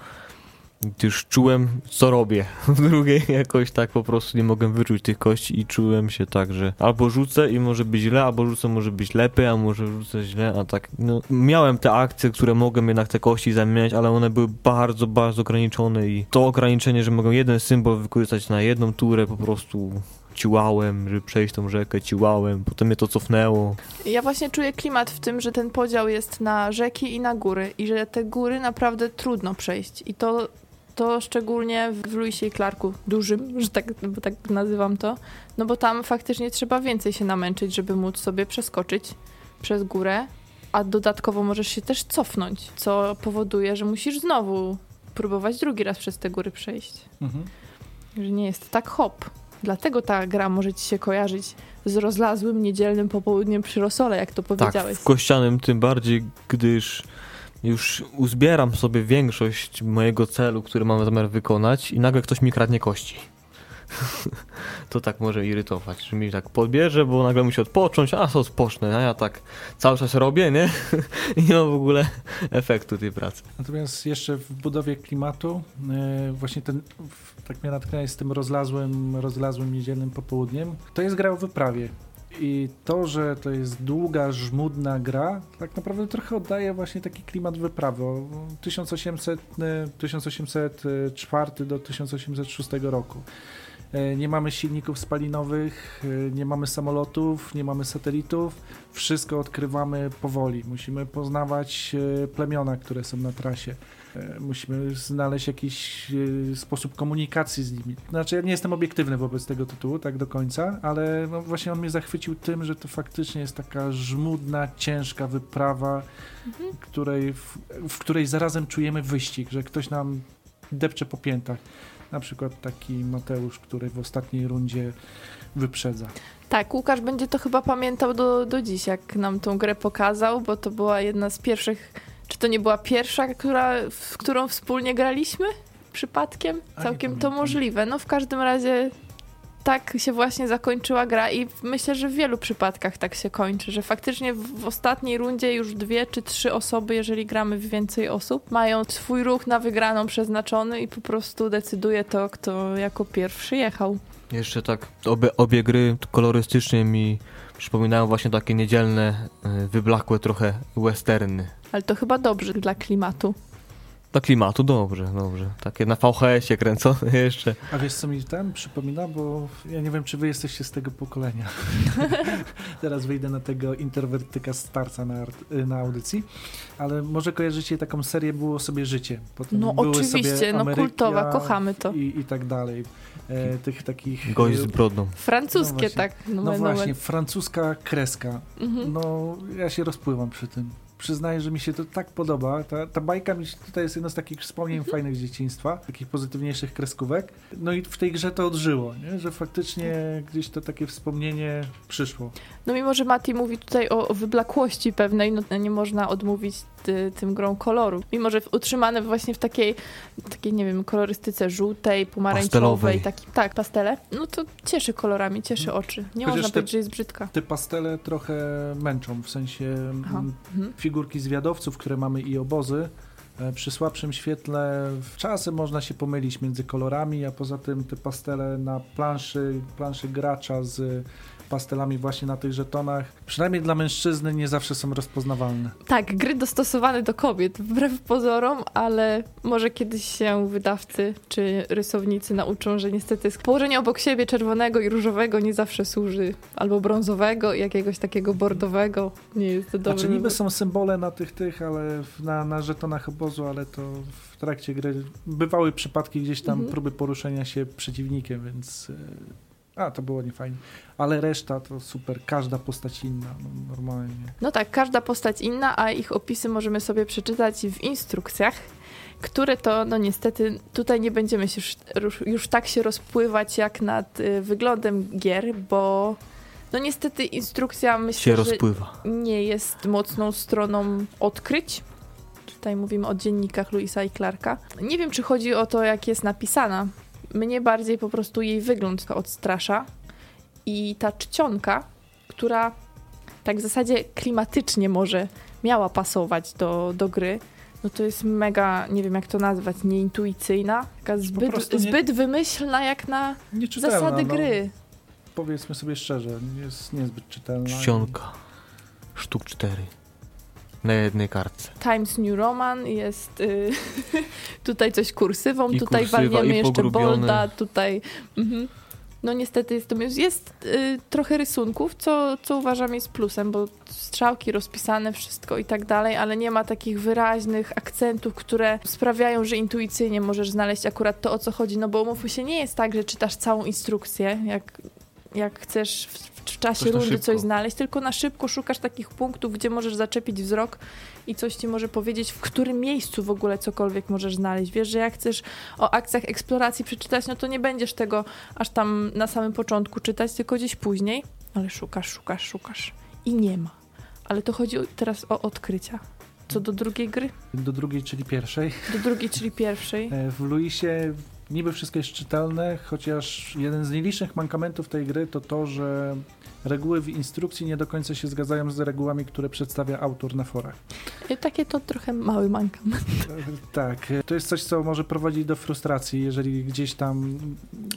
Już czułem, co robię. W drugiej jakoś tak po prostu nie mogłem wyczuć tych kości i czułem się tak, że albo rzucę i może być źle, albo rzucę może być lepiej, a może rzucę źle, a tak, no, miałem te akcje, które mogłem jednak te kości zamieniać, ale one były bardzo, bardzo ograniczone i to ograniczenie, że mogę jeden symbol wykorzystać na jedną turę po prostu ciłałem, żeby przejść tą rzekę, ciłałem, potem mnie to cofnęło. Ja właśnie czuję klimat w tym, że ten podział jest na rzeki i na góry i że te góry naprawdę trudno przejść i to, to szczególnie w Luisie i Clarku dużym, że tak, bo tak nazywam to, no bo tam faktycznie trzeba więcej się namęczyć, żeby móc sobie przeskoczyć przez górę, a dodatkowo możesz się też cofnąć, co powoduje, że musisz znowu próbować drugi raz przez te góry przejść. Mhm. Że nie jest tak hop. Dlatego ta gra może ci się kojarzyć z rozlazłym niedzielnym popołudniem przy Rosole, jak to Tak, powiedziałeś. w kościanym tym bardziej, gdyż już uzbieram sobie większość mojego celu, który mam zamiar wykonać i nagle ktoś mi kradnie kości. to tak może irytować, że mi tak podbierze, bo nagle musi odpocząć, a co odpocznę, a ja tak cały czas robię, nie? I nie mam w ogóle efektu tej pracy. Natomiast jeszcze w budowie klimatu, e, właśnie ten, tak mnie natknęłeś z tym rozlazłym, rozlazłym niedzielnym popołudniem, to jest gra o wyprawie. I to, że to jest długa, żmudna gra, tak naprawdę trochę oddaje właśnie taki klimat wyprawy. O 1800, e, 1804 do 1806 roku. E, Nie mamy silników spalinowych, e, nie mamy samolotów, nie mamy satelitów. Wszystko odkrywamy powoli. Musimy poznawać e, plemiona, które są na trasie. Musimy znaleźć jakiś sposób komunikacji z nimi. Znaczy, ja nie jestem obiektywny wobec tego tytułu, tak do końca, ale no właśnie on mnie zachwycił tym, że to faktycznie jest taka żmudna, ciężka wyprawa, której, w, w której zarazem czujemy wyścig, że ktoś nam depcze po piętach. Na przykład taki Mateusz, który w ostatniej rundzie wyprzedza. Tak, Łukasz będzie to chyba pamiętał do, do dziś, jak nam tą grę pokazał, bo to była jedna z pierwszych, czy to nie była pierwsza, która, w którą wspólnie graliśmy? Przypadkiem? Całkiem to możliwe. No w każdym razie tak się właśnie zakończyła gra i myślę, że w wielu przypadkach tak się kończy, że faktycznie w, ostatniej rundzie już dwie czy trzy osoby, jeżeli gramy w więcej osób, mają swój ruch na wygraną przeznaczony i po prostu decyduje to, kto jako pierwszy jechał. Jeszcze tak, obie, obie gry kolorystycznie mi przypominają właśnie takie niedzielne, y, wyblakłe trochę westerny. Ale to chyba dobrze dla klimatu. Dla klimatu dobrze, dobrze. Takie na VHS-ie kręcone jeszcze. A wiesz, co mi ten przypomina? Bo ja nie wiem, czy wy jesteście z tego pokolenia. Teraz wyjdę na tego interwertyka starca na, na audycji, ale może kojarzycie taką serię Było sobie życie. Potem No były oczywiście, sobie no Ameryka kultowa, kochamy to. I, I tak dalej. E, tych takich... Gość z e, brodną. Francuskie No właśnie. tak. No nomen właśnie, francuska kreska. Mhm. No, ja się rozpływam przy tym. Przyznaję, że mi się to tak podoba. Ta, ta bajka mi się, tutaj jest jedno z takich wspomnień fajnych z dzieciństwa, takich pozytywniejszych kreskówek. No i w tej grze to odżyło, nie? że faktycznie gdzieś to takie wspomnienie przyszło. No mimo, że Mati mówi tutaj o, o wyblakłości pewnej, no nie można odmówić ty, tym grą koloru. Mimo, że utrzymane właśnie w takiej, takiej, nie wiem, kolorystyce żółtej, pomarańczowej, taki, tak, pastele, no to cieszy kolorami, cieszy oczy. Nie Chociaż można te- powiedzieć, że jest brzydka. Te pastele trochę męczą, w sensie Aha. mm, Mhm. Figurki zwiadowców, które mamy i obozy. e, Przy słabszym świetle czasem można się pomylić między kolorami, a poza tym te pastele na planszy, planszy gracza z pastelami właśnie na tych żetonach, przynajmniej dla mężczyzny nie zawsze są rozpoznawalne. Tak, gry dostosowane do kobiet, wbrew pozorom, ale może kiedyś się wydawcy czy rysownicy nauczą, że niestety położenie obok siebie czerwonego i różowego nie zawsze służy, albo brązowego i jakiegoś takiego bordowego nie jest to dobry Znaczy niby są symbole na tych, tych, ale na, na żetonach obozu, ale to w trakcie gry bywały przypadki gdzieś tam Mhm. próby poruszenia się przeciwnikiem, więc e, a, to było niefajnie. Ale reszta to super, każda postać inna, no, normalnie. No tak, każda postać inna, a ich opisy możemy sobie przeczytać w instrukcjach, które to, no niestety, tutaj nie będziemy się już, już, tak się rozpływać jak nad y, wyglądem gier, bo no niestety instrukcja myślę, Się że rozpływa. nie jest mocną stroną odkryć. Tutaj mówimy o dziennikach Louisa i Clarka. Nie wiem, czy chodzi o to, jak jest napisana. Mnie bardziej po prostu jej wygląd odstrasza. I ta czcionka, która tak w zasadzie klimatycznie może miała pasować do, do gry, no to jest mega, nie wiem jak to nazwać, nieintuicyjna, taka zbyt, nie- zbyt wymyślna jak na zasady no. gry. Powiedzmy sobie szczerze, jest niezbyt czytelna. Czcionka. Sztuk cztery. Na jednej kartce. Times New Roman, jest y, tutaj coś kursywą, I tutaj kursywa, walniemy jeszcze bolda, tutaj... Mhm. No niestety jest, to, jest y, trochę rysunków, co, co uważam jest plusem, bo strzałki rozpisane, wszystko i tak dalej, ale nie ma takich wyraźnych akcentów, które sprawiają, że intuicyjnie możesz znaleźć akurat to, o co chodzi. No bo umówmy się, nie jest tak, że czytasz całą instrukcję, jak, jak chcesz w, czasie rundy szybko. coś znaleźć, tylko na szybko szukasz takich punktów, gdzie możesz zaczepić wzrok i coś ci może powiedzieć, w którym miejscu w ogóle cokolwiek możesz znaleźć. Wiesz, że jak chcesz o akcjach eksploracji przeczytać, no to nie będziesz tego aż tam na samym początku czytać, tylko gdzieś później, ale szukasz, szukasz, szukasz i nie ma. Ale to chodzi teraz o odkrycia. Co do drugiej gry? Do drugiej, czyli pierwszej. Do drugiej, czyli pierwszej. E, W Luisie niby wszystko jest czytelne, chociaż jeden z najlicznych mankamentów tej gry to to, że reguły w instrukcji nie do końca się zgadzają z regułami, które przedstawia autor na forach. I takie to trochę mały mankament. Tak, to jest coś, co może prowadzić do frustracji, jeżeli gdzieś tam,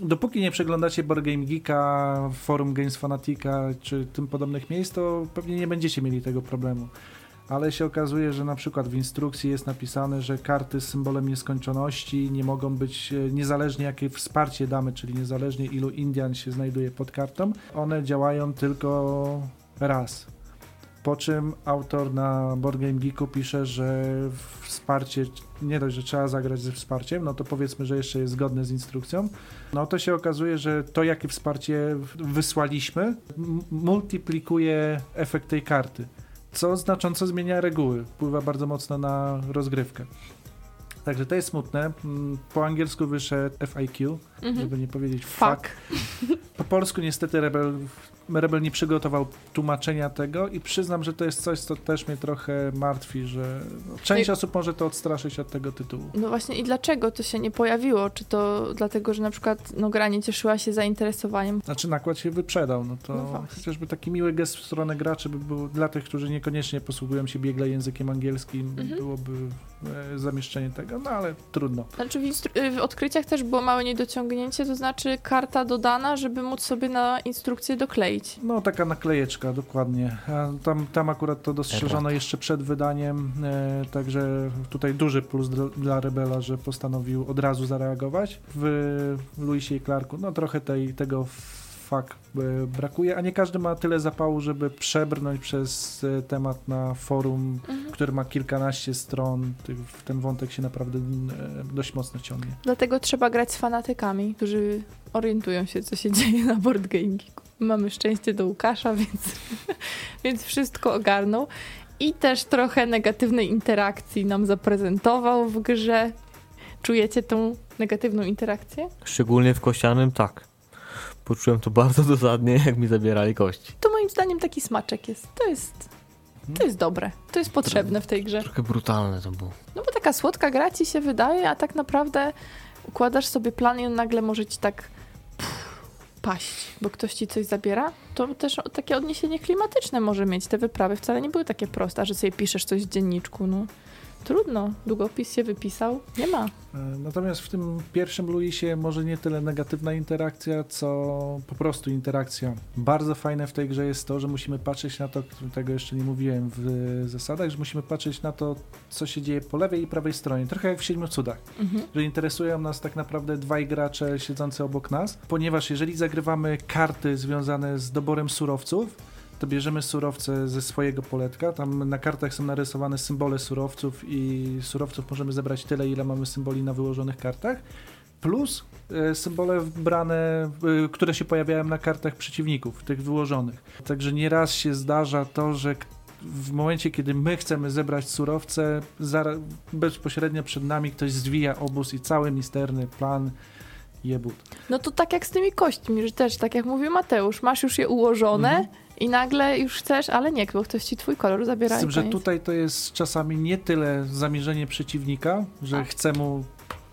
dopóki nie przeglądacie Board Game Geeka, forum Games Fanatica czy tym podobnych miejsc, to pewnie nie będziecie mieli tego problemu. Ale się okazuje, że na przykład w instrukcji jest napisane, że karty z symbolem nieskończoności nie mogą być, e, niezależnie jakie wsparcie damy, czyli niezależnie ilu Indian się znajduje pod kartą, one działają tylko raz. Po czym autor na Board Game Geeku pisze, że wsparcie, nie dość, że trzeba zagrać ze wsparciem, no to powiedzmy, że jeszcze jest zgodne z instrukcją. No to się okazuje, że to jakie wsparcie wysłaliśmy multiplikuje efekt tej karty, co znacząco zmienia reguły, wpływa bardzo mocno na rozgrywkę. Także to jest smutne. Mm, Po angielsku wyszedł FIQ, Mhm. żeby nie powiedzieć fuck. Fuck. Po polsku niestety Rebel, Rebel nie przygotował tłumaczenia tego i przyznam, że to jest coś, co też mnie trochę martwi, że no, część I- osób może to odstraszyć od tego tytułu. No właśnie i dlaczego to się nie pojawiło? Czy to dlatego, że na przykład no, gra nie cieszyła się zainteresowaniem? Znaczy nakład się wyprzedał, no to No chociażby taki miły gest w stronę graczy by był dla tych, którzy niekoniecznie posługują się biegle językiem angielskim, Mhm. byłoby zamieszczenie tego, no ale trudno. Znaczy w, y, w odkryciach też było małe niedociągnięcie, to znaczy karta dodana, żeby móc sobie na instrukcję dokleić. No taka naklejeczka, dokładnie. Tam, tam akurat to dostrzeżono jeszcze przed wydaniem, e, także tutaj duży plus dla, dla Rebela, że postanowił od razu zareagować. W Luisie i Clarku, no trochę tej, tego fakt e, brakuje, a nie każdy ma tyle zapału, żeby przebrnąć przez e, temat na forum, Mhm. który ma kilkanaście stron. Ten wątek się naprawdę e, dość mocno ciągnie. Dlatego trzeba grać z fanatykami, którzy orientują się, co się dzieje na Board Game Geeku. Mamy szczęście do Łukasza, więc, więc wszystko ogarnął. I też trochę negatywnej interakcji nam zaprezentował w grze. Czujecie tą negatywną interakcję? Szczególnie w kościanym, tak. Poczułem to bardzo dosadnie, jak mi zabierali kości. To moim zdaniem taki smaczek jest. To jest, to jest dobre. To jest potrzebne w tej grze. Trochę brutalne to było. No bo taka słodka gra ci się wydaje, a tak naprawdę układasz sobie plan i on nagle może ci tak pff, paść, bo ktoś ci coś zabiera. To też takie odniesienie klimatyczne może mieć. Te wyprawy wcale nie były takie proste, że sobie piszesz coś w dzienniczku, no trudno. Długopis się wypisał, nie ma. E, Natomiast w tym pierwszym Luisie może nie tyle negatywna interakcja, co po prostu interakcja. Bardzo fajne w tej grze jest to, że musimy patrzeć na to, tego jeszcze nie mówiłem w zasadach, że musimy patrzeć na to, co się dzieje po lewej i prawej stronie. Trochę jak w Siedmiu Cudach, Mhm. że interesują nas tak naprawdę dwaj gracze siedzący obok nas, ponieważ jeżeli zagrywamy karty związane z doborem surowców, to bierzemy surowce ze swojego poletka. Tam na kartach są narysowane symbole surowców i surowców możemy zebrać tyle, ile mamy symboli na wyłożonych kartach. Plus e, symbole wbrane, e, które się pojawiają na kartach przeciwników, tych wyłożonych. Także nieraz się zdarza to, że w momencie, kiedy my chcemy zebrać surowce, bezpośrednio przed nami ktoś zwija obóz i cały misterny plan jebut. No to tak jak z tymi kośćmi, że też, tak jak mówił Mateusz, masz już je ułożone Mhm. I nagle już chcesz, ale nie, bo ktoś ci twój kolor zabiera Z tym, że tutaj to jest czasami nie tyle zamierzenie przeciwnika, że A. chce mu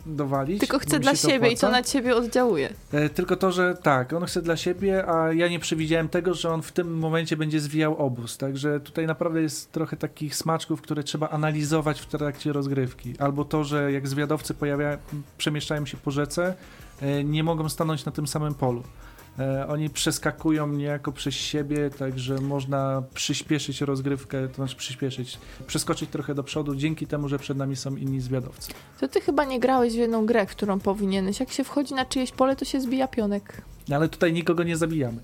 dowalić. Tylko chce dla siebie i to opłaca. na ciebie oddziałuje. E, Tylko to, że tak, on chce dla siebie, a ja nie przewidziałem tego, że on w tym momencie będzie zwijał obóz. Także tutaj naprawdę jest trochę takich smaczków, które trzeba analizować w trakcie rozgrywki. Albo to, że jak zwiadowcy pojawia, przemieszczają się po rzece, e, nie mogą stanąć na tym samym polu. E, Oni przeskakują niejako przez siebie, także można przyspieszyć rozgrywkę, to znaczy przyspieszyć, przeskoczyć trochę do przodu dzięki temu, że przed nami są inni zwiadowcy. To ty chyba nie grałeś w jedną grę, w którą powinieneś. Jak się wchodzi na czyjeś pole, to się zbija pionek. No, Ale tutaj nikogo nie zabijamy.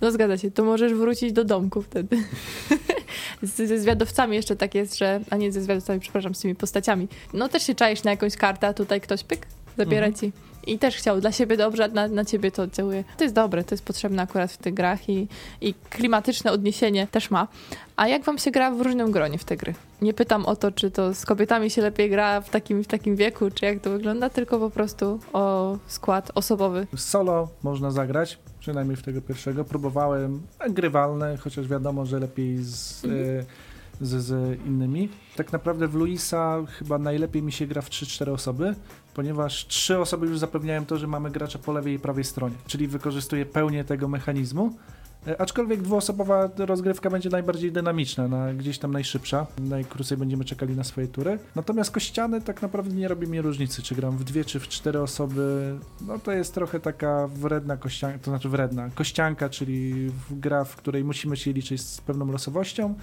No zgadza się, to możesz wrócić do domku wtedy. Z, ze zwiadowcami jeszcze tak jest, że... A nie ze zwiadowcami, przepraszam, z tymi postaciami. No też się czaisz na jakąś kartę, a tutaj ktoś pyk, zabiera Mhm. ci. I też chciał dla siebie dobrze, a na, na ciebie to oddziałuje. To jest dobre, to jest potrzebne akurat w tych grach i, i klimatyczne odniesienie też ma. A jak wam się gra w różnym gronie w te gry? Nie pytam o to, czy to z kobietami się lepiej gra w takim, w takim wieku, czy jak to wygląda, tylko po prostu o skład osobowy. Solo można zagrać, przynajmniej w tego pierwszego. Próbowałem, grywalne, chociaż wiadomo, że lepiej z, Mhm. e, z, z innymi. Tak naprawdę w Luisa chyba najlepiej mi się gra w 3-4 osoby, ponieważ trzy osoby już zapewniają to, że mamy gracza po lewej i prawej stronie, czyli wykorzystuje pełnię tego mechanizmu. E, Aczkolwiek dwuosobowa rozgrywka będzie najbardziej dynamiczna, na, gdzieś tam najszybsza. Najkrócej będziemy czekali na swoje tury. Natomiast kościany tak naprawdę nie robi mi różnicy, czy gram w dwie, czy w cztery osoby. No to jest trochę taka wredna kościanka, to znaczy wredna kościanka, czyli gra, w której musimy się liczyć z pewną losowością.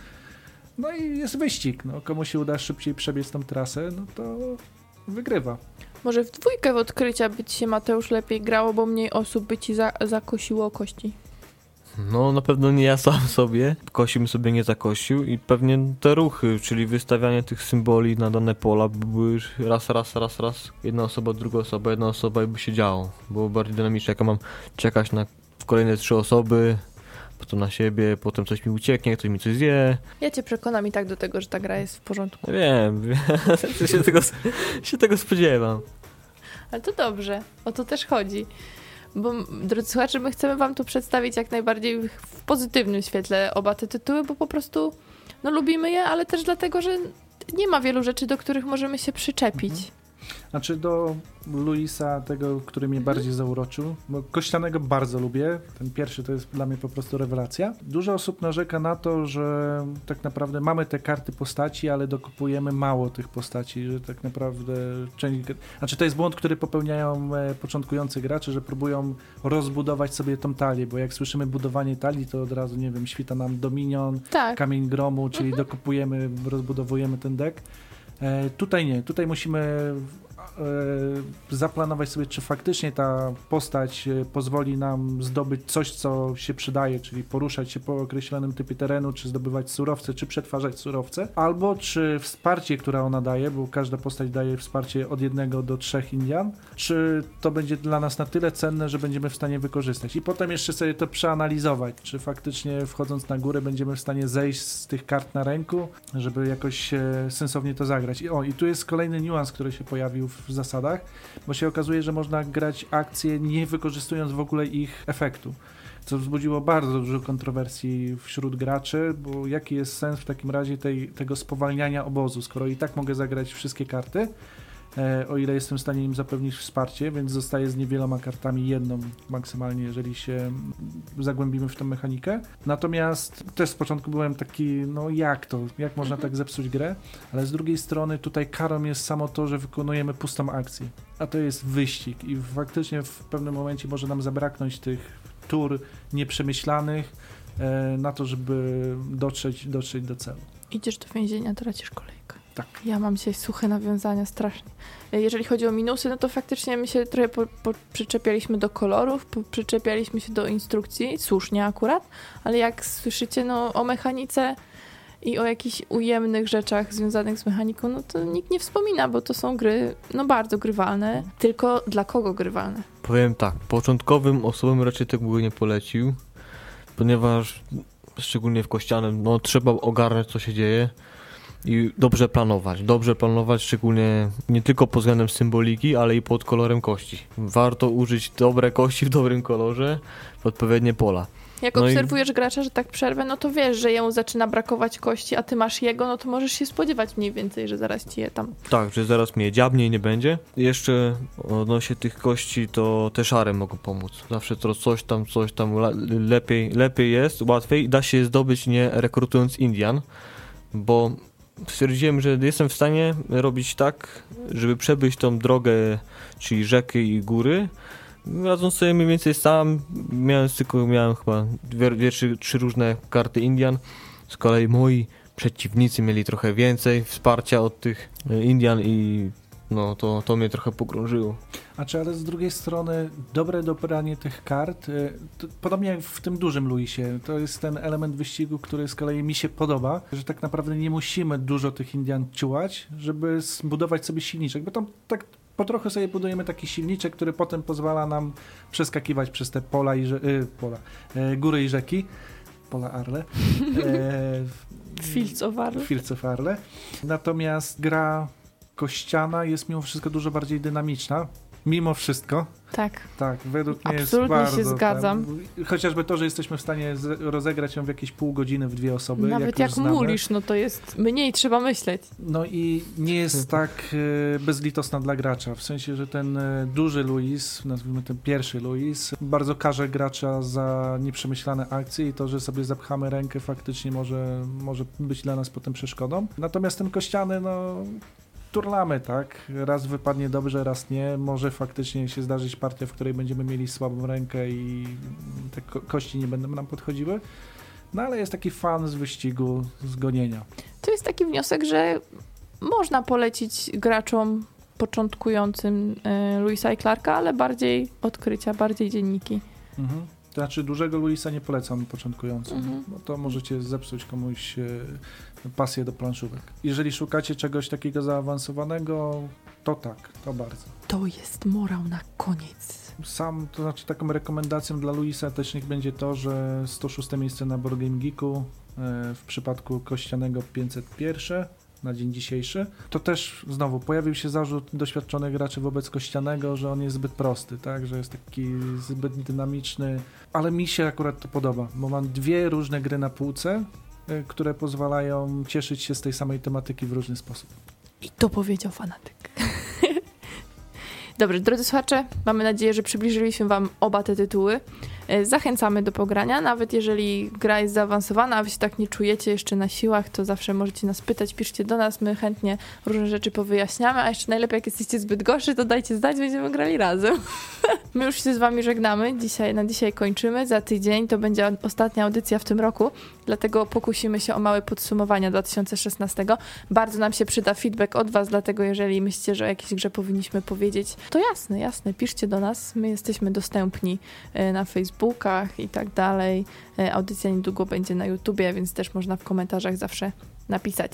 No i jest wyścig. No, komu się uda szybciej przebiec tą trasę, no to wygrywa. Może w dwójkę w odkrycia by ci się Mateusz lepiej grało, bo mniej osób by ci za zakosiło kości. No na pewno nie ja sam sobie. Kosi bym sobie nie zakosił i pewnie te ruchy, czyli wystawianie tych symboli na dane pola by były już raz, raz, raz, raz. Jedna osoba, druga osoba, jedna osoba i by się działo. Było bardziej dynamiczne, jak ja mam czekać na kolejne trzy osoby, potem na siebie, potem coś mi ucieknie, ktoś mi coś zje. Ja cię przekonam i tak do tego, że ta gra jest w porządku. Wiem, wiem. się, tego, się tego spodziewam. Ale to dobrze, o to też chodzi. Bo, drodzy słuchacze, my chcemy wam tu przedstawić jak najbardziej w- pozytywnym świetle oba te tytuły, bo po prostu no, lubimy je, ale też dlatego, że nie ma wielu rzeczy, do których możemy się przyczepić. Znaczy do Luisa, tego, który mnie bardziej zauroczył, bo Kościanego bardzo lubię. Ten pierwszy to jest dla mnie po prostu rewelacja. Dużo osób narzeka na to, że tak naprawdę mamy te karty postaci, ale dokupujemy mało tych postaci, że tak naprawdę część... Znaczy to jest błąd, który popełniają e, początkujący gracze, że próbują rozbudować sobie tą talię, bo jak słyszymy budowanie talii, to od razu, nie wiem, świta nam Dominion, Tak, kamień gromu, czyli dokupujemy, rozbudowujemy ten deck. E, tutaj nie, tutaj musimy zaplanować sobie, czy faktycznie ta postać e, pozwoli nam zdobyć coś, co się przydaje, czyli poruszać się po określonym typie terenu, czy zdobywać surowce, czy przetwarzać surowce, albo czy wsparcie, które ona daje, bo każda postać daje wsparcie od jednego do trzech Indian, czy to będzie dla nas na tyle cenne, że będziemy w stanie wykorzystać. I potem jeszcze sobie to przeanalizować, czy faktycznie wchodząc na górę będziemy w stanie zejść z tych kart na ręku, żeby jakoś e, sensownie to zagrać. I o, i tu jest kolejny niuans, który się pojawił w zasadach, bo się okazuje, że można grać akcje nie wykorzystując w ogóle ich efektu. Co wzbudziło bardzo dużo kontrowersji wśród graczy, bo jaki jest sens w takim razie tej, tego spowalniania obozu, skoro i tak mogę zagrać wszystkie karty, o ile jestem w stanie im zapewnić wsparcie, więc zostaję z niewieloma kartami, jedną maksymalnie, jeżeli się zagłębimy w tę mechanikę. Natomiast też z początku byłem taki, no jak to, jak można tak zepsuć grę, ale z drugiej strony tutaj karą jest samo to, że wykonujemy pustą akcję, a to jest wyścig i faktycznie w pewnym momencie może nam zabraknąć tych tur nieprzemyślanych e, na to, żeby dotrzeć, dotrzeć do celu. idziesz do więzienia, tracisz kolejkę. Tak. Ja mam dzisiaj suche nawiązania strasznie. Jeżeli chodzi o minusy, no to faktycznie my się trochę po, po, przyczepialiśmy do kolorów, po, przyczepialiśmy się do instrukcji, słusznie akurat, ale jak słyszycie no, o mechanice i o jakichś ujemnych rzeczach związanych z mechaniką, no to nikt nie wspomina, bo to są gry no bardzo grywalne, tylko dla kogo grywalne? Powiem tak, początkowym osobom raczej tego nie polecił, ponieważ szczególnie w kościanym, no trzeba ogarnąć co się dzieje i dobrze planować. Dobrze planować, szczególnie nie tylko pod względem symboliki, ale i pod kolorem kości. Warto użyć dobre kości w dobrym kolorze w odpowiednie pola. Jak No i- obserwujesz gracza, że tak przerwę, no to wiesz, że jemu zaczyna brakować kości, a ty masz jego, no to możesz się spodziewać mniej więcej, że zaraz ci je tam... Tak, że zaraz mnie dziabnie i nie będzie. Jeszcze odnośnie tych kości, to te szare mogą pomóc. Zawsze to coś tam, coś tam lepiej, lepiej jest, łatwiej. Da się je zdobyć nie rekrutując Indian, bo stwierdziłem, że jestem w stanie robić tak, żeby przebyć tą drogę, czyli rzeki i góry, radząc sobie mniej więcej sam, miałem tylko, miałem chyba dwie, dwie trzy, trzy różne karty Indian, z kolei moi przeciwnicy mieli trochę więcej wsparcia od tych Indian i no to, to mnie trochę pogrążyło. A czy ale z drugiej strony dobre dobranie tych kart, y, to, podobnie jak w tym dużym Luisie, to jest ten element wyścigu, który z kolei mi się podoba, że tak naprawdę nie musimy dużo tych Indian ciułać, żeby zbudować sobie silniczek, bo tam tak po trochu sobie budujemy taki silniczek, który potem pozwala nam przeskakiwać przez te pola i rze- y, pola, y, góry i rzeki. Pola Arle. E, Fields of Arle. Fields of Arle. Natomiast gra kościana jest mimo wszystko dużo bardziej dynamiczna. Mimo wszystko. Tak. Tak, według mnie Absolutnie jest się bardzo... zgadzam. Tam, chociażby to, że jesteśmy w stanie z, rozegrać ją w jakieś pół godziny w dwie osoby. Nawet jak, jak, znamy. mulisz, no to jest mniej trzeba myśleć. No i nie jest tak e, bezlitosna dla gracza. W sensie, że ten e, duży Luis, nazwijmy ten pierwszy Luis, bardzo karze gracza za nieprzemyślane akcje i to, że sobie zapchamy rękę faktycznie może, może być dla nas potem przeszkodą. Natomiast ten kościany, no turlamy, tak? Raz wypadnie dobrze, raz nie. Może faktycznie się zdarzyć partia, w której będziemy mieli słabą rękę i te ko- kości nie będą nam podchodziły. No ale jest taki fan z wyścigu, z gonienia. To jest taki wniosek, że można polecić graczom początkującym y, Louisa i Clarka, ale bardziej odkrycia, bardziej dzienniki. Mhm. To znaczy dużego Luisa nie polecam początkującym, Mhm. bo to możecie zepsuć komuś e, pasję do planszówek. Jeżeli szukacie czegoś takiego zaawansowanego, to tak, to bardzo. To jest morał na koniec. Sam, to znaczy taką rekomendacją dla Luisa też niech będzie to, że 106 miejsce na Board Game Geeku e, w przypadku kościanego 501 na dzień dzisiejszy. To też znowu pojawił się zarzut doświadczonych graczy wobec kościanego, że on jest zbyt prosty, tak, że jest taki zbyt dynamiczny, ale mi się akurat to podoba, bo mam dwie różne gry na półce, e, które pozwalają cieszyć się z tej samej tematyki w różny sposób. I to powiedział fanatyk. Dobrze, drodzy słuchacze, mamy nadzieję, że przybliżyliśmy Wam oba te tytuły. E, Zachęcamy do pogrania, nawet jeżeli gra jest zaawansowana, a Wy się tak nie czujecie jeszcze na siłach, to zawsze możecie nas pytać, piszcie do nas, my chętnie różne rzeczy powyjaśniamy, a jeszcze najlepiej jak jesteście zbyt gorszy, to dajcie znać, będziemy grali razem. My już się z Wami żegnamy, dzisiaj, na dzisiaj kończymy, za tydzień to będzie ostatnia audycja w tym roku, dlatego pokusimy się o małe podsumowania 2016. Bardzo nam się przyda feedback od Was, dlatego jeżeli myślicie, że o jakiejś grze powinniśmy powiedzieć, to jasne, jasne, piszcie do nas. My jesteśmy dostępni e, na Facebookach i tak dalej. E, Audycja niedługo będzie na YouTubie, więc też można w komentarzach zawsze napisać.